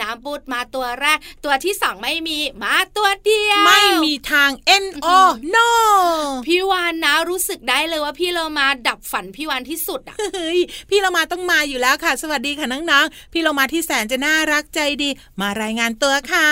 น้ำปูดมาตัวที่สองไม่มีมาตัวเดียว ไม่มีทาง N O no พี่วานนะรู้สึกได้เลยว่าพี่เรามาดับฝันพี่วานที่สุดอะเฮ้ยพี่เรามาต้องมาอยู่แล้วค่ะ สวัสดีค่ะน้องๆพี่เรามาที่แสนจะน่ารักใจดี มารายงานตัวค่ะ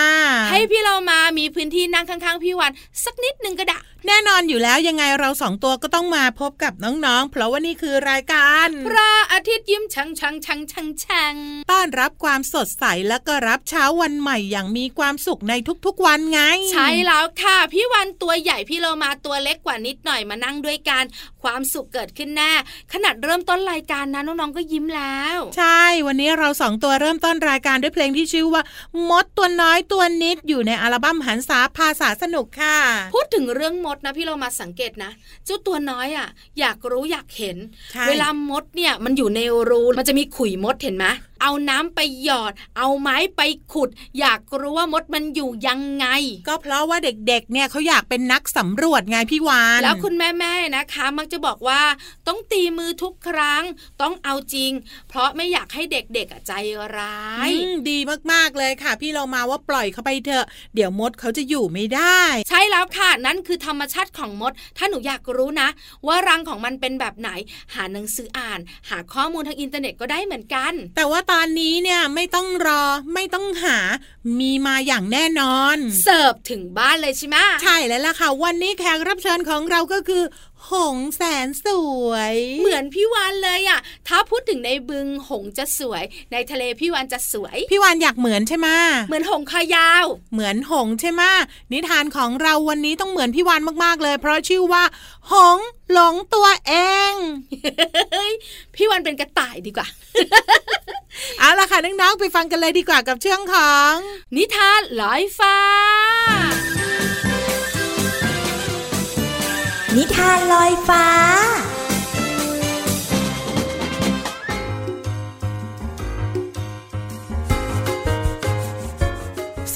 ให้พี่เรามามีพื้นที่นั่งข้างๆพี่วานสักนิดนึงก็ได้ แน่นอนอยู่แล้วยังไงเราสองตัวก็ต้องมาพบกับน้องๆ เพราะว่านี่คือรายการพระอาทิตย์ยิ้มชังชังชังชังชังต้อนรับความสดใสแล้วก็รับเช้าวันใหม่อย่างมีความสุขในทุกๆวันไง ใช่แล้วค่ะพี่วันตัวใหญ่พี่เรามาตัวเล็กกว่านิดหน่อยมานั่งด้วยกันความสุขเกิดขึ้นแน่ขนาดเริ่มต้นรายการนะน้องๆก็ยิ้มแล้ว ใช่วันนี้เราสองตัวเริ่มต้นรายการด้วยเพลงที่ชื่อว่ามดตัวน้อยตัวนิดอยู่ในอัลบั้มหันษาภาษาสนุกค่ะ พูดถึงเรื่องมดนะพี่เรามาสังเกตนะเจ้าตัวน้อยอะอยากรู้อยากเห็น เวลามดเนี่ยมันอยู่ในรูมันจะมีขุยมดเห็นไหม เอาน้ำไปหยอด เอาไม้ไปขุด อยากรู้ว่ามดมันอยู่ยังไง ก็เพราะว่าเด็กๆ เนี่ยเขาอยากเป็นนักสำรวจไงพี่วานแล้วคุณแม่ๆนะคะ มักจะบอกว่าต้องตีมือทุกครั้งต้องเอาจริง เพราะไม่อยากให้เด็กๆใจร้ายดีมากๆเลยค่ะ พี่เรามาว่าปล่อยเขาไปเถอะเดี๋ยวมดเขาจะอยู่ไม่ได้ ใช่แล้วค่ะนั่นคือธรรมชาติของมด ถ้าหนูอยากรู้นะ ว่ารังของมันเป็นแบบไหน หาหนังสืออ่าน หาข้อมูลทางอินเทอร์เน็ตก็ได้เหมือนกัน แต่ว่าตอนนี้เนี่ยไม่ต้องรอไม่ต้องหามีมาอย่างแน่นอน เสิร์ฟถึงบ้านเลยใช่ไหมใช่แล้วล่ะค่ะ วันนี้แขกรับเชิญของเราก็คือ หงแสนสวย เหมือนพี่วานเลยอะ ถ้าพูดถึงในบึงหงจะสวย ในทะเลพี่วานจะสวย พี่วานอยากเหมือนใช่ไหมเหมือนหงคายาว เหมือนหงใช่ไหมนิทานของเราวันนี้ต้องเหมือนพี่วานมากๆเลย เพราะชื่อว่า หงหลงตัวเองพี่วานเป็นกระต่ายดีกว่า เอาล่ะค่ะน้องๆไปฟังกันเลยดีกว่ากับเชื่องของ นิทานลอยฟ้า นิทานลอยฟ้า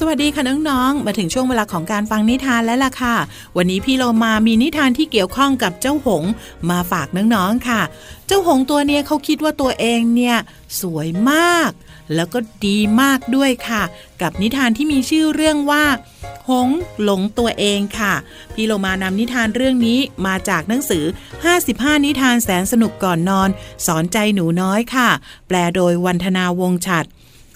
สวัสดีค่ะน้องๆ มาถึงช่วงเวลาของการฟังนิทานแล้วล่ะค่ะ วันนี้พี่เรามามีนิทานที่เกี่ยวข้องกับเจ้าหงมาฝากน้องๆค่ะ เจ้าหงตัวเนี้ยเขาคิดว่าตัวเองเนี่ยสวยมาก แล้วก็ดีมากด้วยค่ะ กับนิทานที่มีชื่อเรื่องว่า หงหลงตัวเองค่ะ พี่โลมานำนิทานเรื่องนี้มาจากหนังสือ 55 นิทานแสนสนุกก่อนนอน สอนใจหนูน้อยค่ะ แปลโดยวันธนาวงฉัด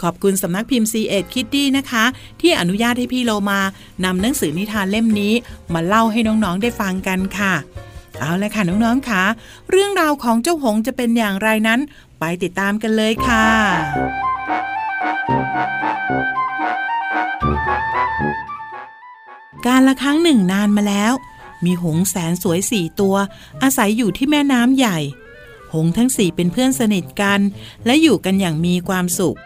ขอบคุณสำนักพิมพ์ C ีเอ็ดคิตตี้นะคะ ที่อนุญาตให้พี่โลมานำหนังสือนิทานเล่มนี้มาเล่าให้น้องๆได้ฟังกันค่ะ เอาละค่ะน้องๆค่ะ เรื่องราวของเจ้าหงจะเป็นอย่างไรนั้น ไปติดตามกันเลยค่ะการละครั้งหนึ่งนานมาแล้ว มีหงแสนสวยสี่ตัว อาศัยอยู่ที่แม่น้ำใหญ่ หงทั้งสี่เป็นเพื่อนสนิทกัน และอยู่กันอย่างมีความสุข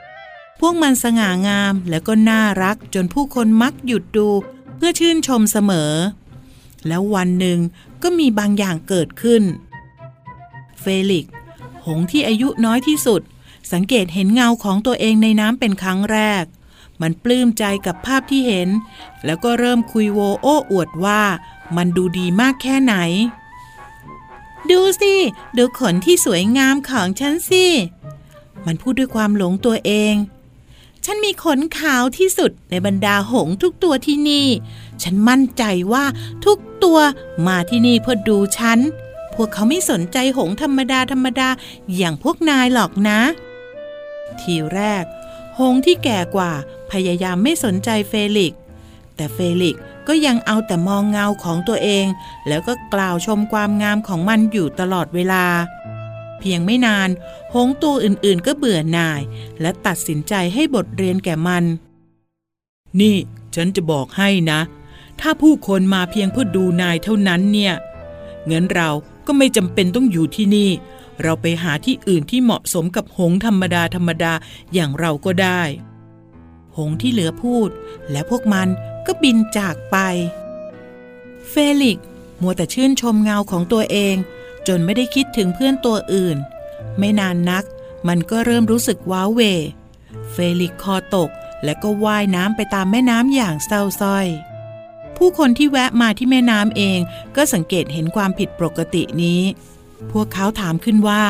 พวกมันสง่างามและก็น่ารักจนผู้คนมักหยุดดูเพื่อชื่นชมเสมอ แล้ววันหนึ่งก็มีบางอย่างเกิดขึ้น เฟลิกหงที่อายุน้อยที่สุด สังเกตเห็นเงาของตัวเองในน้ำเป็นครั้งแรก มันปลื้มใจกับภาพที่เห็น แล้วก็เริ่มคุยโวโอ้อวดว่ามันดูดีมากแค่ไหน ดูสิ ดูขนที่สวยงามของฉันสิ มันพูดด้วยความหลงตัวเอง ฉันมีขนขาวที่สุดในบรรดาหงทุกตัวที่นี่ ฉันมั่นใจว่าทุกตัวมาที่นี่เพื่อดูฉัน พวกเขาไม่สนใจหงธรรมดาธรรมดาอย่างพวกนายหรอกนะ ทีแรก หงที่แก่กว่าพยายามไม่สนใจเฟลิก แต่เฟลิกก็ยังเอาแต่มองเงาของตัวเอง แล้วก็กล่าวชมความงามของมันอยู่ตลอดเวลา เพียงไม่นาน หงตัวอื่นๆก็เบื่อหน่าย และตัดสินใจให้บทเรียนแก่มัน นี่ฉันจะบอกให้นะ ถ้าผู้คนมาเพียงเพื่อดูนายเท่านั้นเนี่ย เงั้นเราก็ไม่จำเป็นต้องอยู่ที่นี่ เราไปหาที่อื่นที่เหมาะสมกับหงธรรมดาธรรมดาอย่างเราก็ได้ หงที่เหลือพูด และพวกมันก็บินจากไป เฟลิกมัวแต่ชื่นชมเงาของตัวเอง จนไม่ได้คิดถึงเพื่อนตัวอื่น ไม่นานนัก มันก็เริ่มรู้สึกว้าเว เฟลิกคอตกและก็ว่ายน้ำไปตามแม่น้ำอย่างเศร้าส้อย ผู้คนที่แวะมาที่แม่น้ำเองก็สังเกตเห็นความผิดปกตินี้ พวกเขาถามขึ้นว่า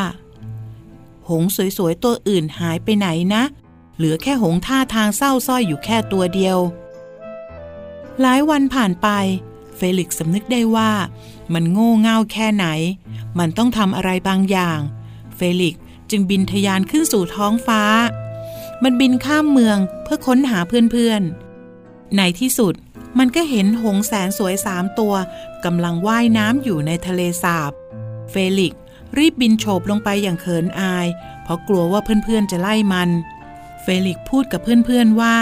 หงส์สวยๆ ตัวอื่นหายไปไหนนะ เหลือแค่หงส์ท่าทางเศร้าส้อยอยู่แค่ตัวเดียว หลายวันผ่านไป เฟลิกซ์สำนึกได้ว่า มันโง่เง่าแค่ไหน มันต้องทำอะไรบางอย่าง เฟลิกซ์จึงบินทะยานขึ้นสู่ท้องฟ้า มันบินข้ามเมืองเพื่อค้นหาเพื่อนๆ ในที่สุดมันก็เห็นหงส์แสนสวยสามตัวกำลังว่ายน้ำอยู่ในทะเลสาบ เฟลิกซ์รีบบินโฉบลงไปอย่างเขินอาย เพราะกลัวว่าเพื่อนๆจะไล่มัน เฟลิกซ์พูดกับเพื่อนๆว่า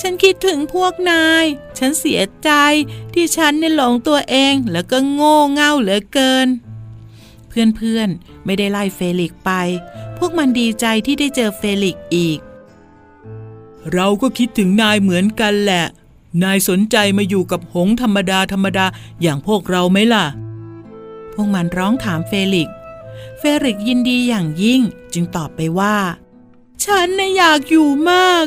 ฉันคิดถึงพวกนาย ฉันเสียใจที่ฉันเนี่ยหลงตัวเองแล้วก็โง่เง่าเหลือเกิน เพื่อนๆไม่ได้ไล่เฟลิกซ์ไป พวกมันดีใจที่ได้เจอเฟลิกซ์อีก เราก็คิดถึงนายเหมือนกันแหละ นายสนใจมาอยู่กับหงส์ธรรมดาธรรมดาอย่างพวกเราไหมล่ะ พวกมันร้องถามเฟลิกซ์เฟลิกซ์ยินดีอย่างยิ่งจึงตอบไปว่า ฉันน่ะอยากอยู่มาก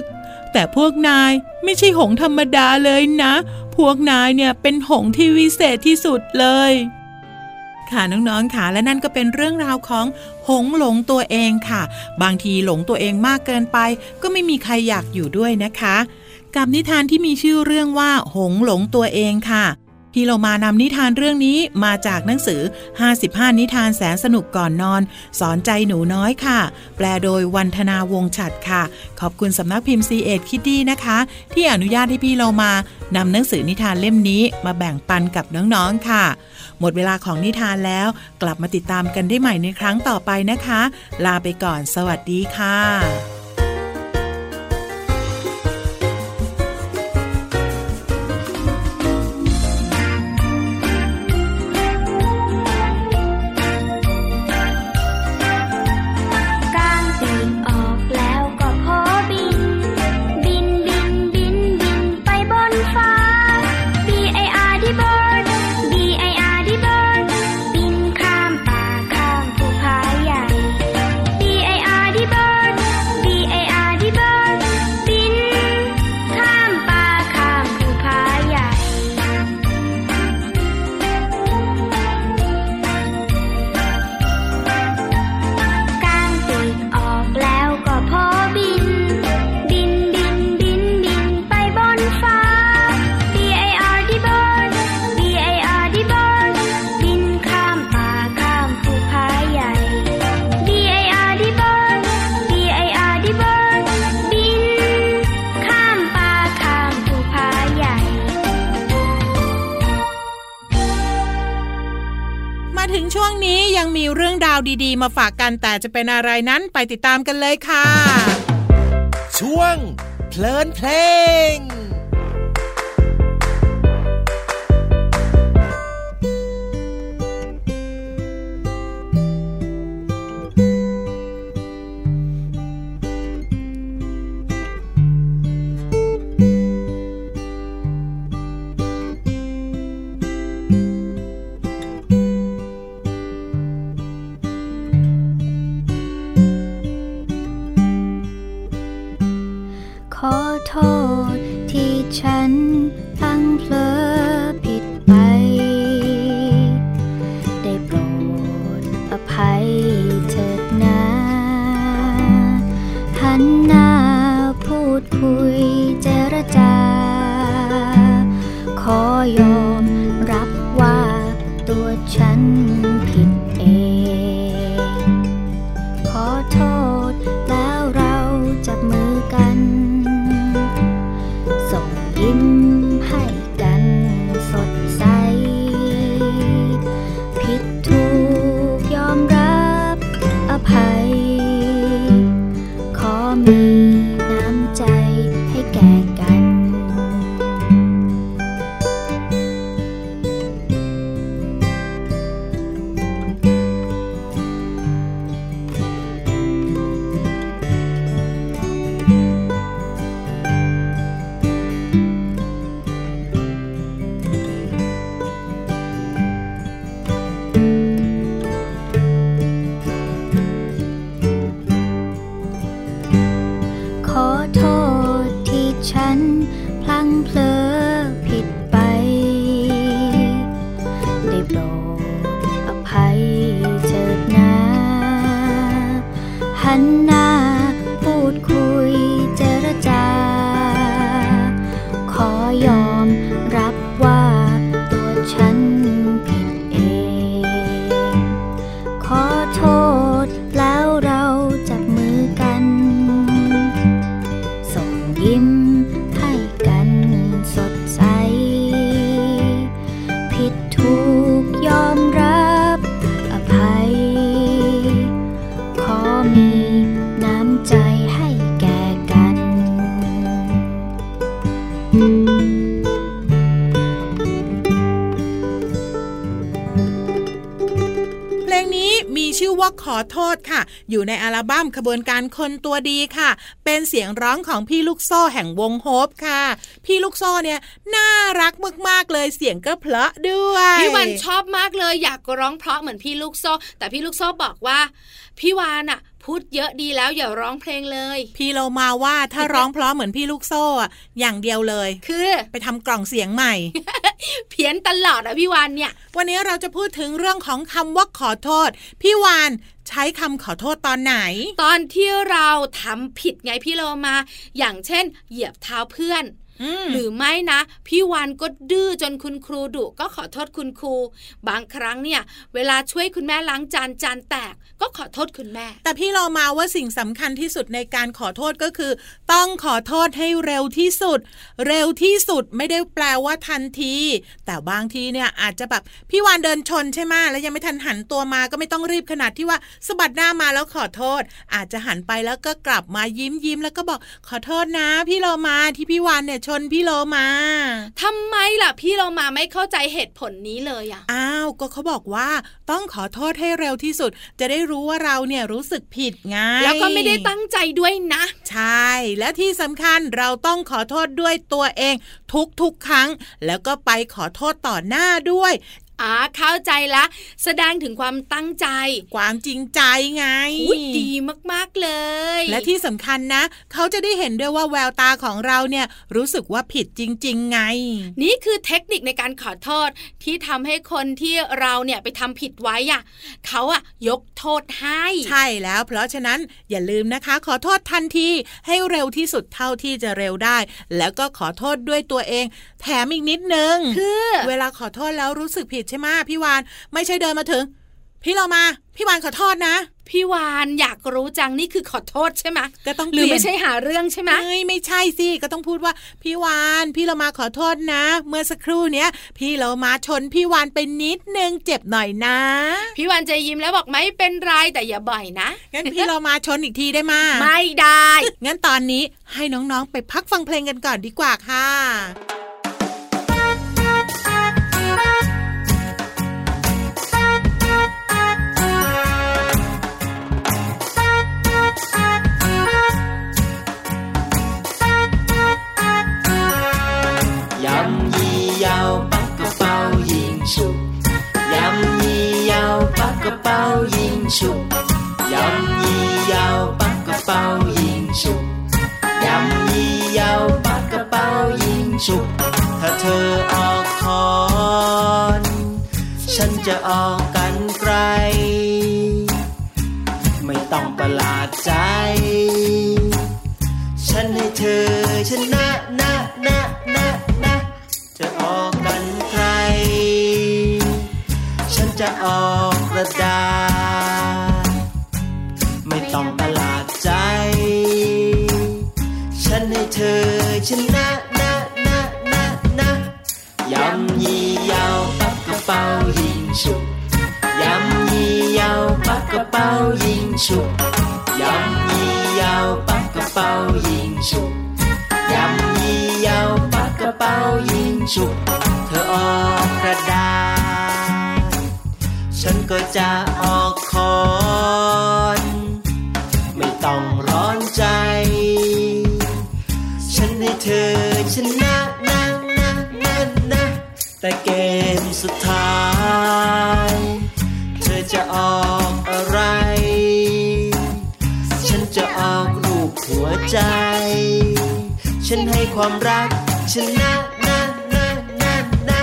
แต่พวกนายไม่ใช่หงส์ธรรมดาเลยนะ พวกนายเนี่ยเป็นหงส์ที่วิเศษที่สุดเลย ค่ะน้องๆค่ะและนั่นก็เป็นเรื่องราวของหงส์หลงตัวเองค่ะ บางทีหลงตัวเองมากเกินไป ก็ไม่มีใครอยากอยู่ด้วยนะคะ กับนิทานที่มีชื่อเรื่องว่า หงส์หลงตัวเองค่ะ พี่เรามานำนิทานเรื่องนี้มาจากหนังสือ 55 นิทานแสนสนุกก่อนนอน สอนใจหนูน้อยค่ะ แปลโดยวันธนาวงศ์ฉัดค่ะ ขอบคุณสำนักพิมพ์ C ีเอ็ดคิดดีนะคะ ที่อนุญาตให้พี่เรามานำหนังสือนิทานเล่มนี้มาแบ่งปันกับน้องๆค่ะ หมดเวลาของนิทานแล้ว กลับมาติดตามกันได้ใหม่ในครั้งต่อไปนะคะ ลาไปก่อน สวัสดีค่ะาวดีๆ มาฝากกันแต่จะเป็นอะไรนั้นไปติดตามกันเลยค่ะ ช่วงเพลินเพลง ผิดถูกยอมรับอภัย ขอมีน้ำใจให้แก่กัน เพลงนี้มีชื่อว่าขอโทษค่ะ อยู่ในอัลบั้มขบวนการคนตัวดีค่ะ เป็นเสียงร้องของพี่ลูกโซ่แห่งวงโฮปค่ะ พี่ลูกโซ่เนี่ยน่ารักมากๆเลยเสียงก็เพลาะด้วยพี่วันชอบมากเลยอยากร้องเพราะเหมือนพี่ลูกโซ่ แต่พี่ลูกโซ่บอกว่าพี่วานอะ พูดเยอะดีแล้วอย่าร้องเพลงเลย พี่เรามาว่าถ้าร้องเพราะเหมือนพี่ลูกโซ่อะอย่างเดียวเลย คือไปทำกล่องเสียงใหม่ เพี้ยนตลอดอะพี่วานเนี่ย วันนี้เราจะพูดถึงเรื่องของคำว่าขอโทษ พี่วานใช้คำขอโทษตอนไหน ตอนที่เราทำผิดไงพี่เรามา อย่างเช่น เหยียบเท้าเพื่อน หรือไม่นะ พี่วันก็ดื้อจนคุณครูดุก็ขอโทษคุณครู บางครั้งเนี่ย เวลาช่วยคุณแม่ล้างจานจานแตก ก็ขอโทษคุณแม่ แต่พี่เรามาว่าสิ่งสำคัญที่สุดในการขอโทษก็คือ ต้องขอโทษให้เร็วที่สุด เร็วที่สุดไม่ได้แปลว่าทันที แต่บางทีเนี่ยอาจจะแบบพี่วานเดินชนใช่ไหมแล้วยังไม่ทันหันตัวมาก็ไม่ต้องรีบขนาดที่ว่าสะบัดหน้ามาแล้วขอโทษ อาจจะหันไปแล้วก็กลับมายิ้มยิ้มแล้วก็บอกขอโทษนะ พี่เรามาที่พี่วานเนี่ยชนพี่โลมาทำไมล่ะพี่โลมาไม่เข้าใจเหตุผลนี้เลยอะอ้าวก็เขาบอกว่าต้องขอโทษให้เร็วที่สุด จะได้รู้ว่าเราเนี่ยรู้สึกผิดไงแล้วก็ไม่ได้ตั้งใจด้วยนะ ใช่ และที่สำคัญเราต้องขอโทษด้วยตัวเองทุกๆครั้ง แล้วก็ไปขอโทษต่อหน้าด้วย อ่าเข้าใจละ แสดงถึงความตั้งใจ ความจริงใจไงดีมากๆเลย และที่สำคัญนะ เขาจะได้เห็นด้วยว่าแววตาของเราเนี่ยรู้สึกว่าผิดจริง ๆ ไง นี่คือเทคนิคในการขอโทษที่ทำให้คนที่เราเนี่ยไปทำผิดไว้อะเขาอะยกโทษให้ ใช่แล้ว เพราะฉะนั้นอย่าลืมนะคะ ขอโทษทันทีให้เร็วที่สุดเท่าที่จะเร็วได้ แล้วก็ขอโทษด้วยตัวเอง แถมอีกนิดนึงคือเวลาขอโทษแล้วรู้สึกผิดใช่ไหมพี่วาน ไม่ใช่เดินมาถึง พี่เรามาพี่วานขอโทษนะ พี่วานอยากรู้จังนี่คือขอโทษใช่ไหมก็ต้องหรือเปลี่ยนไม่ใช่หาเรื่องใช่ไหมเอ้ยไม่ใช่สิก็ต้องพูดว่าพี่วานพี่เรามาขอโทษนะ เมื่อสักครู่เนี้ยพี่เรามาชนพี่วานไปนิดนึงเจ็บหน่อยนะ พี่วานจะยิ้มแล้วบอกไม่เป็นไรแต่อย่าบ่อยนะงั้นพี่เรามาชนอีกทีได้มาไม่ได้งั้นตอนนี้ให้น้องๆไปพักฟังเพลงกันก่อนดีกว่าค่ะ ฉัน รักชนะนะนะนะนะ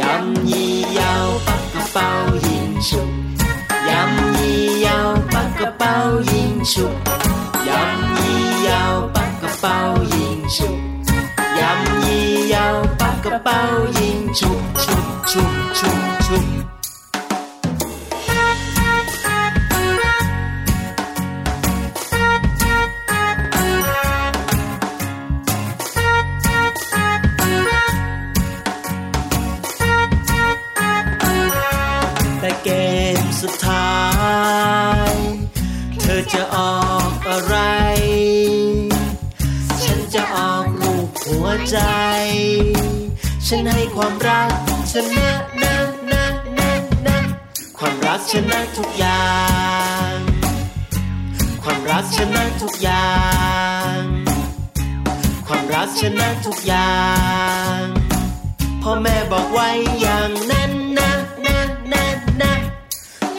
ยำยี่ยาวปักกระเป๋ายิงฉุกยำยี่ยาวปักกระ ใจ ฉันให้ความรักชนะนะนะนะนะความรักชนะทุกอย่าง ความรักชนะทุกอย่าง ความรักชนะทุกอย่างพ่อแม่บอกไว้อย่างนั้นนะนะนะนะ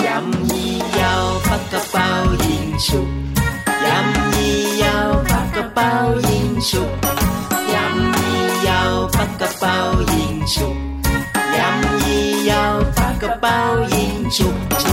ยำยี่ยาวปักกระเป๋ายิงฉุกยำยี่ยาวปักกระเป๋ายิงฉุก ปักกระเป๋ายิงฉุ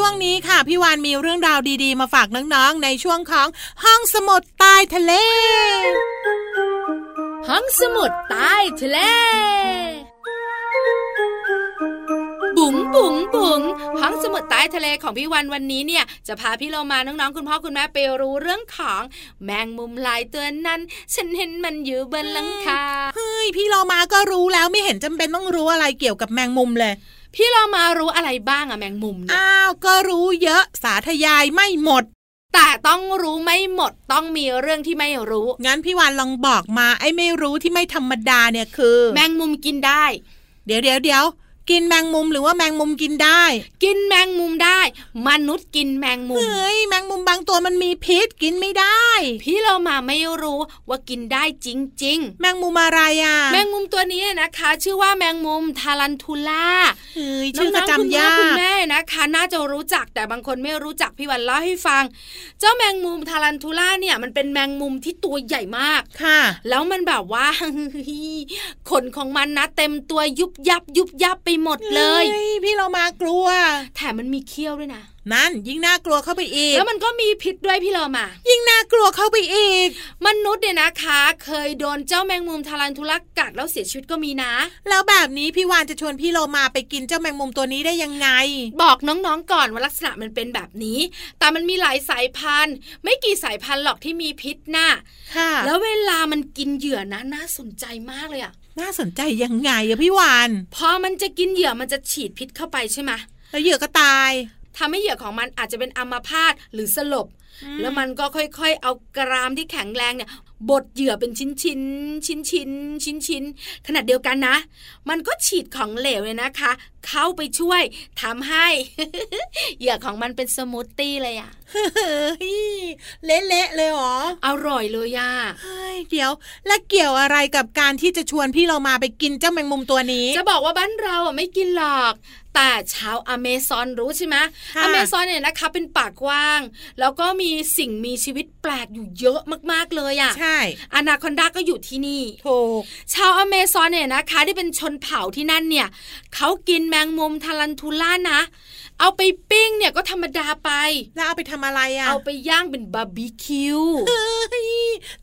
ช่วงนี้ค่ะพี่วานมีเรื่องราวดีๆ มาฝากน้องๆ ในช่วงของห้องสมุดใต้ทะเล ห้องสมุดใต้ทะเล บุ๋งบุ๋งบุ๋งห้องสมุดใต้ทะเลของพี่วันวันนี้เนี่ย จะพาพี่เรามาน้องๆคุณพ่อคุณแม่ไปรู้เรื่องของแมงมุมลายตัวนั้น ฉันเห็นมันอยู่บนหลังคาเฮ้ยพี่เรามาก็รู้แล้วไม่เห็นจำเป็นต้องรู้อะไรเกี่ยวกับแมงมุมเลย พี่เรามารู้อะไรบ้างอะแมงมุมเนี่ยอ้าวก็รู้เยอะสาธยายไม่หมด แต่ต้องรู้ไม่หมดต้องมีเรื่องที่ไม่รู้ งั้นพี่วานลองบอกมาไอ้ไม่รู้ที่ไม่ธรรมดาเนี่ยคือ แมงมุมกินได้ เดี๋ยวเดี๋ยวเดี๋ยว กินแมงมุมหรือว่าแมงมุมกินได้ กินแมงมุมได้ มนุษย์กินแมงมุมเฮ้ยแมงมุมบางตัวมันมีพิษกินไม่ได้ พี่เรามาไม่รู้ว่ากินได้จริงแมงมุมอะไรอะๆแมงมุมตัวนี้นะคะ ชื่อว่าแมงมุมทารันทูล่าเฮ้ยน้ชื่อองก็ๆคุณจำพ่อยาคุณกแม่นะคะ น่าจะรู้จักแต่บางคนไม่รู้จักพี่วันเล่าให้ฟัง เจ้าแมงมุมทารันทูล่าเนี่ยมันเป็นแมงมุมที่ตัวใหญ่มากค่ะ แล้วมันแบบว่าขนของมันนะเต็มตัวยุบยับยุบยับไปหมดเลยฮ้พี่เรามากลัว แถมมันมีเขี้ยวด้วยนะนั่นยิ่งน่ากลัวเข้าไปอีก แล้วมันก็มีพิษด้วยพี่เรามา ยิ่งน่ากลัวเข้าไปอีก มนุษย์เนี่ยนะคะ เคยโดนเจ้าแมงมุมทารันทูล่ากัดแล้วเสียชีวิตก็มีนะ แล้วแบบนี้พี่วานจะชวนพี่โลมาไปกินเจ้าแมงมุมตัวนี้ได้ยังไง บอกน้องๆก่อนว่าลักษณะมันเป็นแบบนี้ แต่มันมีหลายสายพันธุ์ ไม่กี่สายพันธุ์หรอกที่มีพิษน่ะค่ะแล้วเวลามันกินเหยื่อนะน่าสนใจมากเลยอะ น่าสนใจยังไงอะพี่วาน พอมันจะกินเหยื่อมันจะฉีดพิษเข้าไปใช่ไหมแล้วเหยื่อก็ตาย ทำให้เหยื่อของมันอาจจะเป็นอัมพาตหรือสลบ แล้วมันก็ค่อยๆ เอากรามที่แข็งแรงเนี่ยบดเหยื่อเป็นชิ้นชิ้นชิ้นชิ้นชิ้นชิ้นๆขนาดเดียวกันนะ มันก็ฉีดของเหลวเนี่ยนะคะ เข้าไปช่วยทำให้เหยื่อของมันเป็นสมูทตี้เลยอะเฮ้ยเละๆเลยเหรออร่อยเลยอะเฮ้ยเดี๋ยว แล้วเกี่ยวอะไรกับการที่จะชวนพี่เรามาไปกินเจ้าแมงมุมตัวนี้ จะบอกว่าบ้านเราอะไม่กินหรอก แต่ชาวอเมซอนรู้ใช่ไหมค่ะอเมซอนเนี่ยนะคะ เป็นป่ากว้าง แล้วก็มีสิ่งมีชีวิตแปลกอยู่เยอะมากๆเลยอะใช่อนาคอนดาก็อยู่ที่นี่ถูกชาวอเมซอนเนี่ยนะคะที่เป็นชนเผ่าที่นั่นเนี่ยเขากินแมงมุมทารันทูล่านะเอาไปปิ้งเนี่ยก็ธรรมดาไป แล้วเอาไปทำอะไรอะ เอาไปย่างเป็นบาร์บีคิวเฮ้ย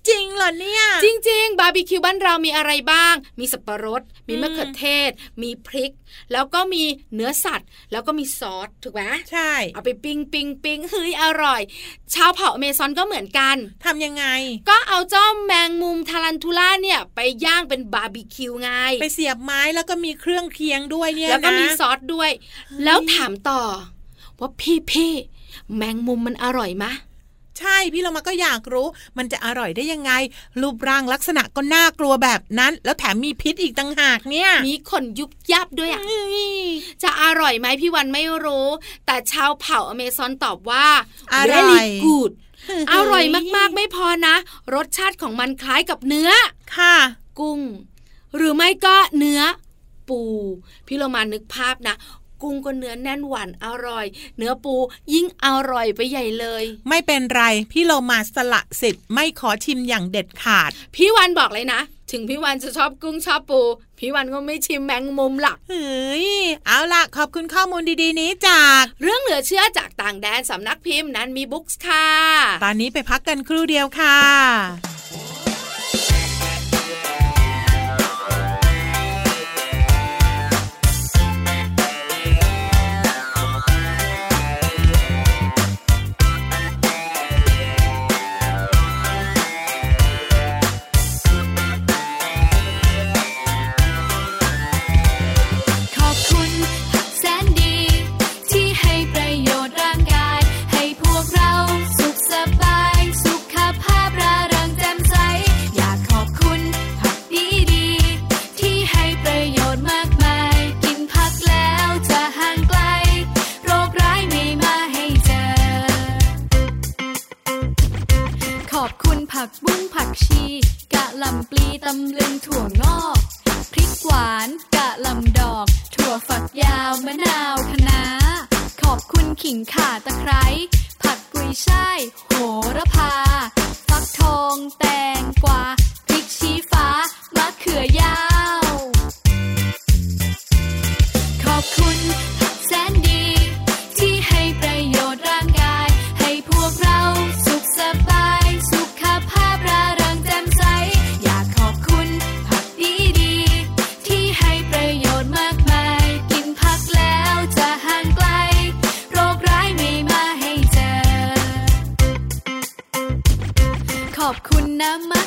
จริงเหรอเนี่ย จริง ๆ บาร์บีคิวบ้านเรามีอะไรบ้าง มีสับปะรด มีอืมมะเขือเทศ มีพริก แล้วก็มีเนื้อสัตว์ แล้วก็มีซอสถูกไหมใช่เอาไปปิ้งปิ้งปิ้งเฮ้ยอร่อย ชาวเผ่าอเมซอนก็เหมือนกันทำยังไง ก็เอาเจ้าแมงมุมทารันทูล่าเนี่ย ไปย่างเป็นบาร์บีคิวไงไปเสียบไม้แล้วก็มีเครื่องเคียงด้วยเนี่ยนะแล้วก็มีซอสด้วย แล้วถามต่อว่าพี่พี่แมงมุมมันอร่อยมะ ใช่พี่เรามาก็อยากรู้ มันจะอร่อยได้ยังไง รูปร่างลักษณะก็น่ากลัวแบบนั้น แล้วแถมมีพิษอีกต่างหากเนี่ย มีขนยุบยับด้วยอะเฮ้ยจะอร่อยไหมพี่วันไม่รู้ แต่ชาวเผ่าอเมซอนตอบว่าอร่อย very good อร่อยมากๆไม่พอนะ รสชาติของมันคล้ายกับเนื้อ ค่ะ กุ้ง หรือไม่ก็เนื้อปูพี่เรามานึกภาพนะ กุ้งก็เนื้อแน่นหวานอร่อย เนื้อปูยิ่งอร่อยไปใหญ่เลย ไม่เป็นไร พี่เรามาสละสิทธิ์ไม่ขอชิมอย่างเด็ดขาด พี่วันบอกเลยนะ ถึงพี่วันจะชอบกุ้งชอบปู พี่วันก็ไม่ชิมแมงมุมหรอกเฮ้ยเอาล่ะ ขอบคุณข้อมูลดีๆ นี้จาก เรื่องเหลือเชื่อจากต่างแดนสำนักพิมพ์นั้นมีบุ๊กส์ค่ะ ตอนนี้ไปพักกันครู่เดียวค่ะ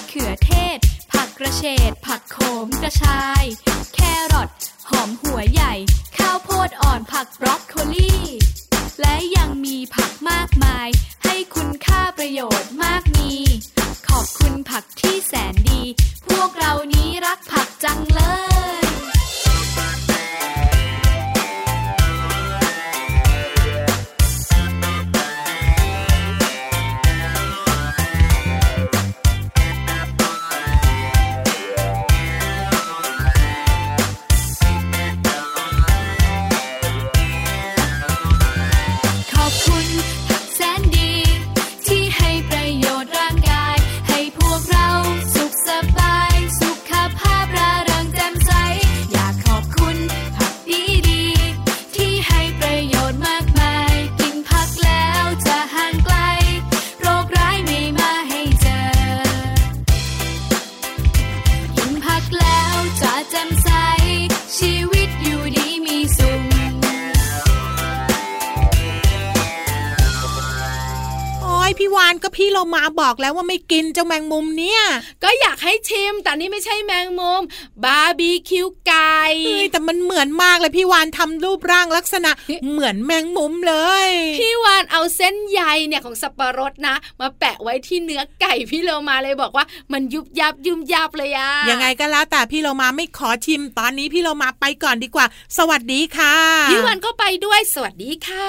เขือเทศ ผักกระเฉด ผักโขมกระชาย แครอทหอมหัวใหญ่ ข้าวโพดอ่อนผักบรอกโคลีและยังมีผักมากมาย ให้คุณค่าประโยชน์มากมี ขอบคุณผักที่แสนดี พวกเรานี้รักผักจังเลย พี่เรามาบอกแล้วว่าไม่กินเจ้าแมงมุมเนี่ยก็อยากให้ชิม แต่นี่ไม่ใช่แมงมุม บาร์บีคิวไก่แต่มันเหมือนมากเลยพี่วานทำรูปร่างลักษณะเหมือนแมงมุมเลย พี่วานเอาเส้นใยเนี่ยของสับปะรดนะ มาแปะไว้ที่เนื้อไก่พี่เรามาเลยบอกว่ามันยุบยับยุมยับเลยอะยังไงก็แล้วแต่พี่เรามาไม่ขอชิมตอนนี้พี่เรามาไปก่อนดีกว่า สวัสดีค่ะ พี่วานก็ไปด้วยสวัสดีค่ะ